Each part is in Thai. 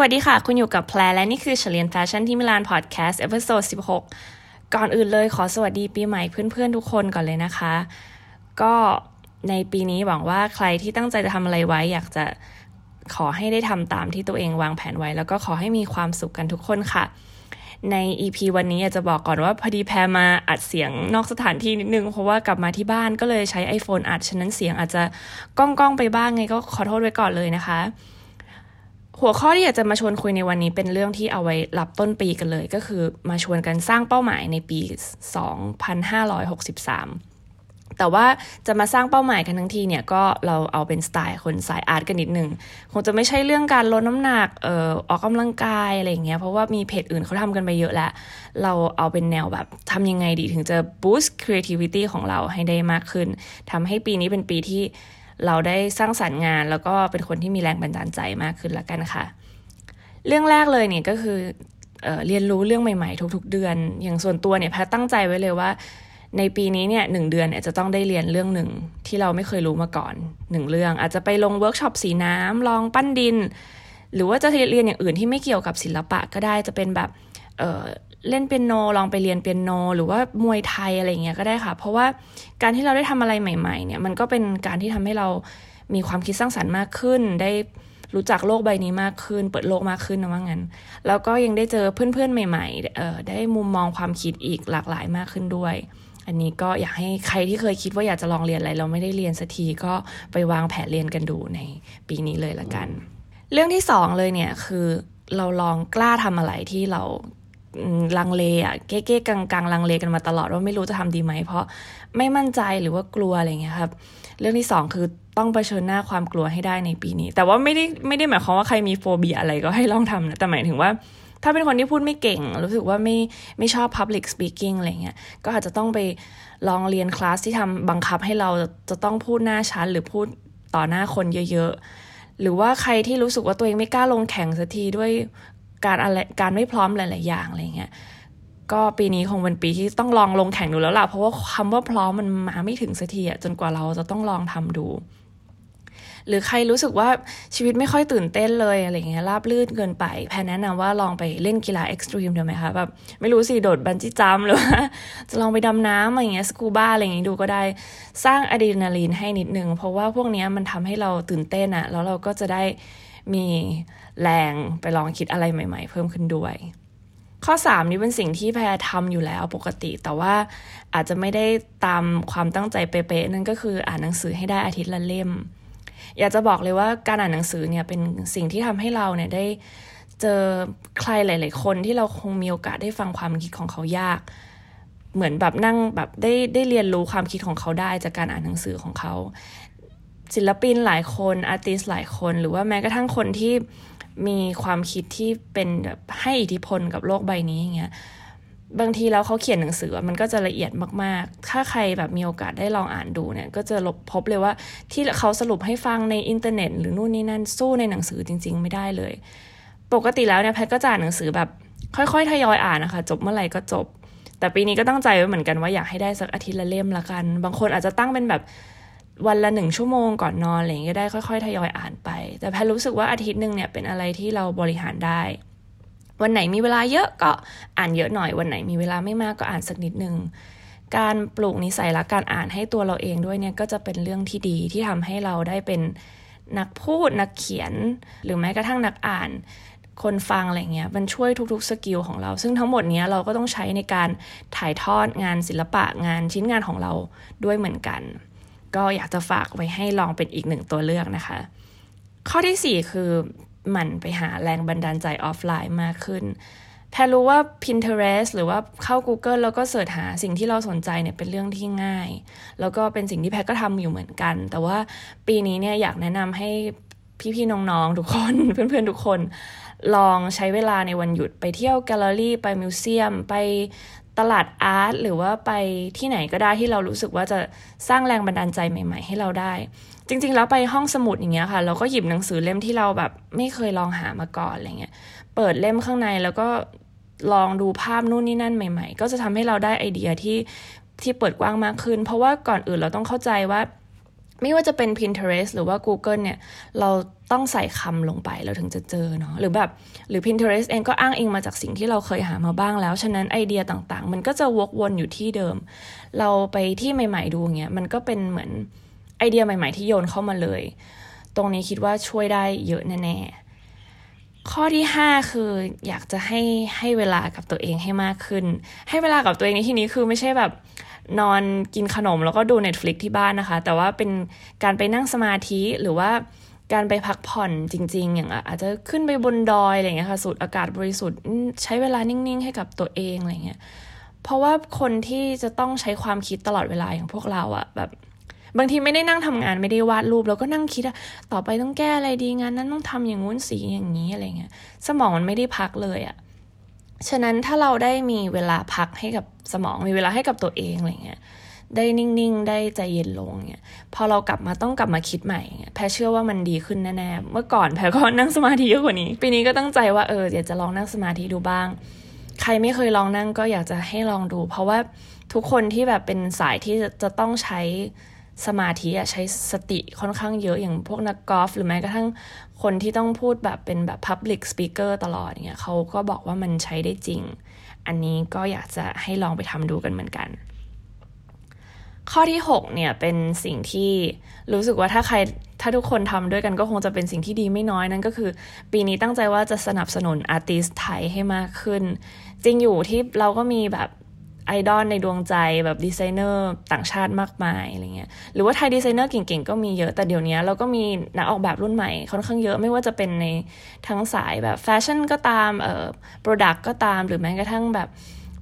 วัสดีค่ะ คุณอยู่กับแพรและนี่คือฉันเรียนแฟชั่นที่มิลานพอดแคสต์ episode 16 ก่อนอื่นเลยขอสวัสดีปีใหม่เพื่อนๆทุกคนก่อนเลยนะคะ ก็ในปีนี้หวังว่าใครที่ตั้งใจจะทำอะไรไว้ อยากจะขอให้ได้ทำตามที่ตัวเองวางแผนไว้ แล้วก็ขอให้มีความสุขกันทุกคนค่ะ ใน EP วันนี้อยากจะบอกก่อนว่าพอดีแพรมาอัดเสียงนอกสถานที่นิดนึง เพราะว่ากลับมาที่บ้านก็เลยใช้ iPhone อัด ฉะนั้นเสียงอาจจะก้องๆไปบ้างไงก็ขอโทษไว้ก่อนเลยนะคะ หัวข้อที่อยากจะมาชวนคุยในวันนี้เป็นเรื่องที่เอาไว้รับต้นปีกันเลย ก็คือมาชวนกันสร้างเป้าหมายในปี 2563 แต่ว่าจะมาสร้างเป้าหมายกันทั้งทีเนี่ยก็เราเอาเป็นสไตล์คนสายอาร์ตกันนิดนึงคงจะไม่ใช่เรื่องการลดน้ำหนักเอ่อออกกำลังกายอะไรอย่างเงี้ยเพราะว่ามีเพจอื่นเขาทำกันไปเยอะแล้ว เราเอาเป็นแนวแบบทำยังไงดีถึงจะ boost creativity ของเราให้ได้มากขึ้นทำให้ปีนี้เป็นปีที่ เราได้สร้างสรรค์งาน แล้วก็เป็นคนที่มีแรงบันดาลใจมากขึ้นละกันค่ะ เรื่องแรกเลยเนี่ยก็คือเอ่อเรียนรู้เรื่องใหม่ๆ ทุก ๆ เดือน อย่างส่วนตัวเนี่ยแพรตั้งใจไว้เลยว่า ในปีนี้เนี่ยหนึ่งเดือนเนี่ยจะต้องได้เรียนเรื่องหนึ่งที่เราไม่เคยรู้มาก่อนหนึ่งเรื่อง อาจจะไปลงเวิร์กช็อปสีน้ำลองปั้นดิน หรือว่าจะเรียนอย่างอื่นที่ไม่เกี่ยวกับศิลปะก็ได้จะเป็นแบบ เล่นเปียโนลองไปเรียนเปียโน หรือว่ามวยไทยอะไรเงี้ยก็ได้ค่ะ เพราะว่าการที่เราได้ทำอะไรใหม่ ๆ เนี่ยมันก็เป็นการที่ทำให้เรามีความคิดสร้างสรรค์มากขึ้น ได้รู้จักโลกใบนี้มากขึ้น เปิดโลกมากขึ้นนะว่างั้น แล้วก็ยังได้เจอเพื่อนๆใหม่ๆเอ่อได้มุมมองความคิดอีกหลากหลายมากขึ้นด้วย อันนี้ก็อยากให้ใครที่เคยคิดว่าอยากจะลองเรียนอะไร เราไม่ได้เรียนสักทีก็ไปวางแผนเรียนกันดูในปีนี้เลยละกัน เรื่องที่สองเลยเนี่ยคือเราลองกล้าทำอะไรที่เรา ลังเลอะเก๊ๆกังๆลังเลกันมาตลอดว่าไม่รู้จะทำดีไหม เพราะไม่มั่นใจหรือว่ากลัวอะไรเงี้ยครับ เรื่องที่สองคือต้องเผชิญหน้าความกลัวให้ได้ในปีนี้ แต่ว่าไม่ได้ไม่ได้หมายความว่าใครมีโฟเบียอะไรก็ให้ลองทำนะแต่หมายถึงว่า ถ้าเป็นคนที่พูดไม่เก่ง รู้สึกว่าไม่ไม่ชอบ public speaking อะไรเงี้ยก็อาจจะต้องไปลองเรียนคลาสที่ทำบังคับให้เราจะต้องพูดหน้าชั้นหรือพูดต่อหน้าคนเยอะ ๆ หรือว่าใครที่รู้สึกว่าตัวเองไม่กล้าลงแข่งสักทีด้วย การอะไรการไม่พร้อมหลาย ๆ อย่างอะไรเงี้ยก็ปีนี้คงเป็นปีที่ต้องลองลงแข่งดูแล้วล่ะเพราะว่าคำว่าพร้อมมันมาไม่ถึงสักทีอะจนกว่าเราจะต้องลองทำดู หรือใครรู้สึกว่าชีวิตไม่ค่อยตื่นเต้นเลยอะไรเงี้ยราบลื่นเกินไป แพนแนะนำว่าลองไปเล่นกีฬาเอ็กซ์ตรีมดูไหมคะแบบไม่รู้สิโดดบันจี้จัมหรือว่าจะลองไปดำน้ำอะไรเงี้ยสกูบ้าอะไรเงี้ยดูก็ได้สร้างอะดรีนาลีนให้นิดนึงเพราะว่าพวกนี้มันทำให้เราตื่นเต้นอะแล้วเราก็จะได้ มีแรงไปลองคิดอะไรใหม่ ๆ เพิ่มขึ้นด้วย ข้อ 3 นี้เป็นสิ่งที่แพยายามทำอยู่แล้วปกติ แต่ว่าอาจจะไม่ได้ตามความตั้งใจเป๊ะๆนั่นก็คืออ่านหนังสือให้ได้อาทิตย์ละเล่ม อยากจะบอกเลยว่าการอ่านหนังสือเนี่ยเป็นสิ่งที่ทำให้เราเนี่ยได้เจอใครหลาย ๆ คนที่เราคงมีโอกาสได้ฟังความคิดของเขายาก เหมือนแบบนั่งแบบได้ได้เรียนรู้ความคิดของเขาได้จากการอ่านหนังสือของเขา ศิลปินหลายคน artist หลายคน หรือว่าแม้กระทั่งคนที่มีความคิดที่เป็นแบบให้อิทธิพลกับโลกใบนี้อย่างเงี้ยบางทีแล้วเขาเขียนหนังสือมันก็จะละเอียดมาก ๆ ถ้าใครแบบมีโอกาสได้ลองอ่านดูเนี่ย ก็จะลบพบเลยว่าที่เขาสรุปให้ฟังในอินเทอร์เน็ต หรือนู่นนี่นั่นสู้ในหนังสือจริง ๆ ไม่ได้เลย ปกติแล้วเนี่ยแพทก็จะอ่านหนังสือแบบ ค่อยๆ ทยอยอ่านนะคะ จบเมื่อไหร่ก็จบ แต่ปีนี้ก็ตั้งใจไว้เหมือนกันว่าอยากให้ได้สักอาทิตย์ละเล่มละกัน บางคนอาจจะตั้งเป็นแบบ วันละหนึ่งชั่วโมงก่อนนอนอะไรอย่างเงี้ยได้ค่อยๆ ทยอยอ่านไป แต่แพทรู้สึกว่าอาทิตย์หนึ่งเนี่ยเป็นอะไรที่เราบริหารได้ วันไหนมีเวลาเยอะก็อ่านเยอะหน่อย วันไหนมีเวลาไม่มากก็อ่านสักนิดนึงการปลูกนิสัยและการอ่านให้ตัวเราเองด้วยเนี่ยก็จะเป็นเรื่องที่ดีที่ทำให้เราได้เป็นนักพูดนักเขียน หรือแม้กระทั่งนักอ่านคนฟังอะไรเงี้ยมันช่วยทุกๆ skill ของเรา ซึ่งทั้งหมดนี้เราก็ต้องใช้ในการถ่ายทอดงานศิลปะงานชิ้นงานของเราด้วยเหมือนกัน ก็อยากจะฝากไว้ให้ลองเป็นอีกหนึ่งตัวเลือกนะคะ ข้อที่ 4 คือหมั่นไปหาแรงบันดาลใจออฟไลน์มากขึ้นแพรรู้ว่า Pinterest หรือว่าเข้า Google แล้วก็ search หาสิ่งที่เราสนใจเนี่ยเป็นเรื่องที่ง่าย แล้วก็เป็นสิ่งที่แพรก็ทำอยู่เหมือนกัน แต่ว่าปีนี้เนี่ยอยากแนะนำให้พี่ๆน้องๆทุกคนเพื่อนๆทุกคน ลองใช้เวลาในวันหยุดไปเที่ยวแกลเลอรี่ไปมิวเซียม ไป ตลาดอาร์ตหรือว่าไปที่ไหนก็ได้ที่เรารู้สึกว่าจะสร้างแรงบันดาลใจใหม่ ๆ ให้เราได้ จริง ๆ แล้วไปห้องสมุดอย่างเงี้ยค่ะ เราก็หยิบหนังสือเล่มที่เราแบบไม่เคยลองหามาก่อนอะไรเงี้ยเปิดเล่มข้างในแล้วก็ลองดูภาพนู่นนี่นั่นใหม่ ๆ ก็จะทำให้เราได้ไอเดียที่ที่เปิดกว้างมากขึ้น เพราะว่าก่อนอื่นเราต้องเข้าใจว่า ไม่ว่าจะเป็น Pinterest หรือว่า Google เนี่ย เราต้องใส่คำลงไปเราถึงจะเจอเนาะหรือแบบหรือ Pinterest เองก็อ้างอิงมาจากสิ่งที่เราเคยหามาบ้างแล้ว ฉะนั้นไอเดียต่างๆ มันก็จะวกวนอยู่ที่เดิม เราไปที่ใหม่ ๆ ดูเงี้ยมันก็เป็นเหมือนไอเดียใหม่ ๆ ที่โยนเข้ามาเลย ตรงนี้คิดว่าช่วยได้เยอะแน่ๆข้อที่ 5 คืออยากจะให้ให้เวลากับตัวเองให้มากขึ้น ให้เวลากับตัวเองในที่นี้คือไม่ใช่แบบ นอนกินขนมแล้วก็ดู Netflix ที่บ้านนะคะ แต่ว่าเป็นการไปนั่งสมาธิหรือว่าการไปพักผ่อนจริง ๆ อย่างอาจจะขึ้นไปบนดอยอะไรเงี้ยค่ะสูดอากาศบริสุทธิ์ใช้เวลานิ่ง ๆ ให้กับตัวเองอะไรเงี้ยเพราะว่าคนที่จะต้องใช้ความคิดตลอดเวลาอย่างพวกเราอะแบบบางทีไม่ได้นั่งทำงานไม่ได้วาดรูปแล้วก็นั่งคิดอะต่อไปต้องแก้อะไรดีงานนั้นต้องทำอย่างงู้นสีอย่างนี้อะไรเงี้ยสมองมันไม่ได้พักเลยอะ ฉะนั้นถ้าเราได้มีเวลาพักให้กับสมองมีเวลาให้กับตัวเองอะไรเงี้ยได้นิ่งๆ ได้ใจเย็นลงเนี่ยพอเรากลับมาต้องกลับมาคิดใหม่แพรเชื่อว่ามันดีขึ้นแน่ๆ เมื่อก่อนแพรก็นั่งสมาธิเยอะกว่านี้ ปีนี้ก็ตั้งใจว่าเอออยากจะลองนั่งสมาธิดูบ้าง ใครไม่เคยลองนั่งก็อยากจะให้ลองดู เพราะว่าทุกคนที่แบบเป็นสายที่จะต้องใช้ สมาธิใช้สติค่อนข้างเยอะอย่างพวกนักกอล์ฟหรือแม้กระทั่งคนที่ต้องพูดแบบเป็นแบบ Public Speaker ตลอดเนี่ยเขาก็บอกว่ามันใช้ได้จริง อันนี้ก็อยากจะให้ลองไปทำดูกันเหมือนกัน ข้อที่ 6 เนี่ยเป็นสิ่งที่รู้สึกว่าถ้าใครถ้าทุกคนทำด้วยกันก็คงจะเป็นสิ่งที่ดีไม่น้อยนั่นก็คือ ปีนี้ตั้งใจว่าจะสนับสนุน artist ไทยให้มากขึ้น จริงอยู่ที่เราก็มีแบบ ไอดอลในดวงใจแบบดีไซเนอร์ต่างชาติมากมายอะไรเงี้ยหรือว่าไทยดีไซเนอร์เก่งๆ ก็มีเยอะแต่เดี๋ยวนี้เราก็มีนักออกแบบรุ่นใหม่ค่อนข้างเยอะไม่ว่าจะเป็นในทั้งสายแบบแฟชั่นก็ตามเอ่อ product ก็ตามหรือแม้กระทั่งแบบ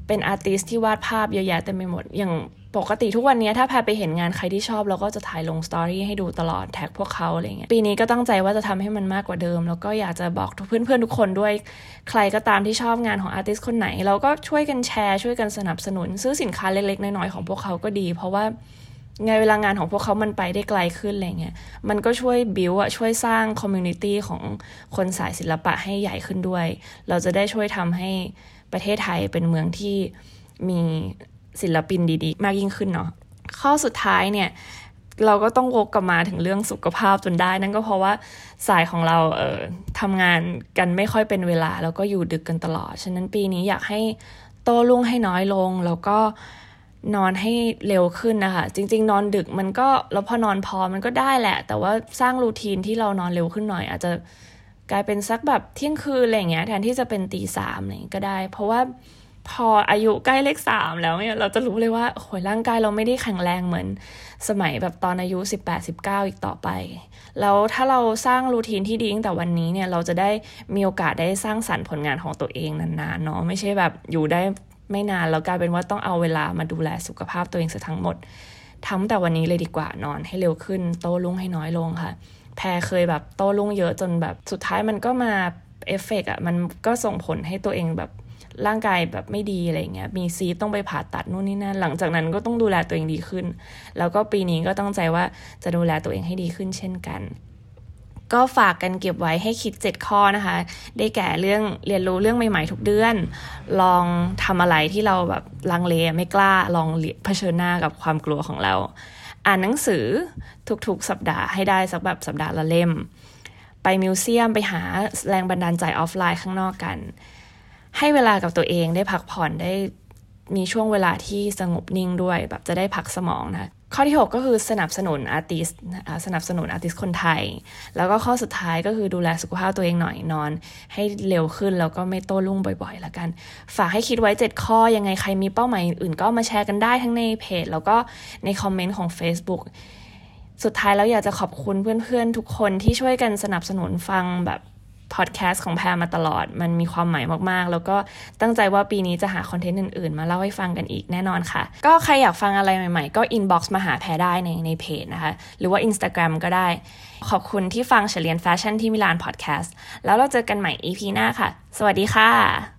เป็น artist ที่วาดภาพเยอะแยะเต็มไปหมดอย่าง ปกติทุกวันนี้ถ้าแพรไปเห็นงานใครที่ชอบเราก็จะถ่ายลง story ให้ดูตลอด tag พวกเขาอะไรเงี้ยปีนี้ก็ตั้งใจว่าจะทำให้มันมากกว่าเดิม แล้วก็อยากจะบอกเพื่อนๆทุกคนด้วย ใครก็ตามที่ชอบงานของ artist คนไหน เราก็ช่วยกันแชร์ช่วยกันสนับสนุน ซื้อสินค้าเล็กๆน้อยๆของพวกเขาก็ดี เพราะว่าไงเวลางานของพวกเขามันไปได้ไกลขึ้นอะไรเงี้ย มันก็ช่วยบิวอะช่วยสร้าง community ของคนสายศิลปะให้ใหญ่ขึ้นด้วย เราจะได้ช่วยทำให้ประเทศไทยเป็นเมืองที่มี ศิลปินดีๆ มากยิ่งขึ้นเนาะข้อสุดท้ายเนี่ยเราก็ต้องวกกลับมาถึงเรื่องสุขภาพจนได้ นั่นก็เพราะว่าสายของเราเอ่อทำงานกันไม่ค่อยเป็นเวลา แล้วก็อยู่ดึกกันตลอด ฉะนั้นปีนี้อยากให้โตลุ่งให้น้อยลง แล้วก็นอนให้เร็วขึ้นนะคะ จริง ๆ นอนดึกมันก็แล้วพอนอนพอมันก็ได้แหละ แต่ว่าสร้างรูทีนที่เรานอนเร็วขึ้นหน่อย อาจจะกลายเป็นสักแบบเที่ยงคืนอะไรเงี้ยแทนที่จะเป็นตีสามอะไรก็ได้ เพราะว่า พออายุใกล้เลขสามแล้วเนี่ยเราจะรู้เลยว่าโหยร่างกายเราไม่ได้แข็งแรงเหมือนสมัยแบบตอนอายุ 18 19 อีกต่อไป แล้วถ้าเราสร้างรูทีนที่ดีตั้งแต่วันนี้เนี่ยเราจะได้มีโอกาสได้สร้างสรรค์ผลงานของตัวเองนานๆเนาะไม่ใช่แบบอยู่ได้ไม่นานแล้วกลายเป็นว่าต้องเอาเวลามาดูแลสุขภาพตัวเองซะทั้งหมดทำแต่วันนี้เลยดีกว่านอนให้เร็วขึ้น โตลุ่งให้น้อยลงค่ะ แพรเคยแบบโตลุ่งเยอะจนแบบสุดท้ายมันก็มาเอฟเฟกอะมันก็ส่งผลให้ตัวเองแบบ ร่างกายแบบไม่ดีอะไรเงี้ย มีซีต้องไปผ่าตัดนู่นนี่นั่น หลังจากนั้นก็ต้องดูแลตัวเองดีขึ้น แล้วก็ปีนี้ก็ตั้งใจว่าจะดูแลตัวเองให้ดีขึ้นเช่นกัน ก็ฝากกันเก็บไว้ให้คิด 7 ข้อนะคะ ได้แก่เรื่องเรียนรู้เรื่องใหม่ๆทุกเดือน ลองทำอะไรที่เราแบบลังเลไม่กล้า ลองเผชิญหน้ากับความกลัวของเรา อ่านหนังสือทุกๆ สัปดาห์ให้ได้สักแบบสัปดาห์ละเล่ม ไป museum ไปหาแรงบันดาลใจออฟไลน์ข้างนอกกัน ให้เวลากับตัวเองได้พักผ่อนได้มีช่วงเวลาที่สงบนิ่งด้วยแบบจะได้พักสมองนะข้อที่ 6 ก็คือสนับสนุน artistสนับสนุน artist คนไทย แล้วก็ข้อสุดท้ายก็คือดูแลสุขภาพตัวเองหน่อยนอน ให้เร็วขึ้นแล้วก็ไม่โต้รุ่งบ่อยๆแล้วกัน ฝากให้คิดไว้ 7 ข้อยังไงใครมีเป้าหมายอื่นก็มาแชร์กันได้ทั้งในเพจ แล้วก็ในคอมเมนต์ของ Facebook สุดท้ายแล้วอยากจะขอบคุณเพื่อนๆทุกคนที่ช่วยกันสนับสนุนฟังแบบ พอดแคสต์ของแพรมาตลอด มันมีความหมายมากๆ แล้วก็ตั้งใจว่าปีนี้จะหา content อื่นๆ มาเล่าให้ฟังกันอีกแน่นอนค่ะ ก็ใครอยากฟังอะไรใหม่ๆ ก็ inbox มาหาแพรได้ในในเพจนะคะ หรือว่า Instagram ก็ได้ ขอบคุณที่ฟังเฉลียนแฟชั่นที่มิลานพอดแคสต์แล้วเราเจอกันใหม่ EP หน้าค่ะ สวัสดีค่ะ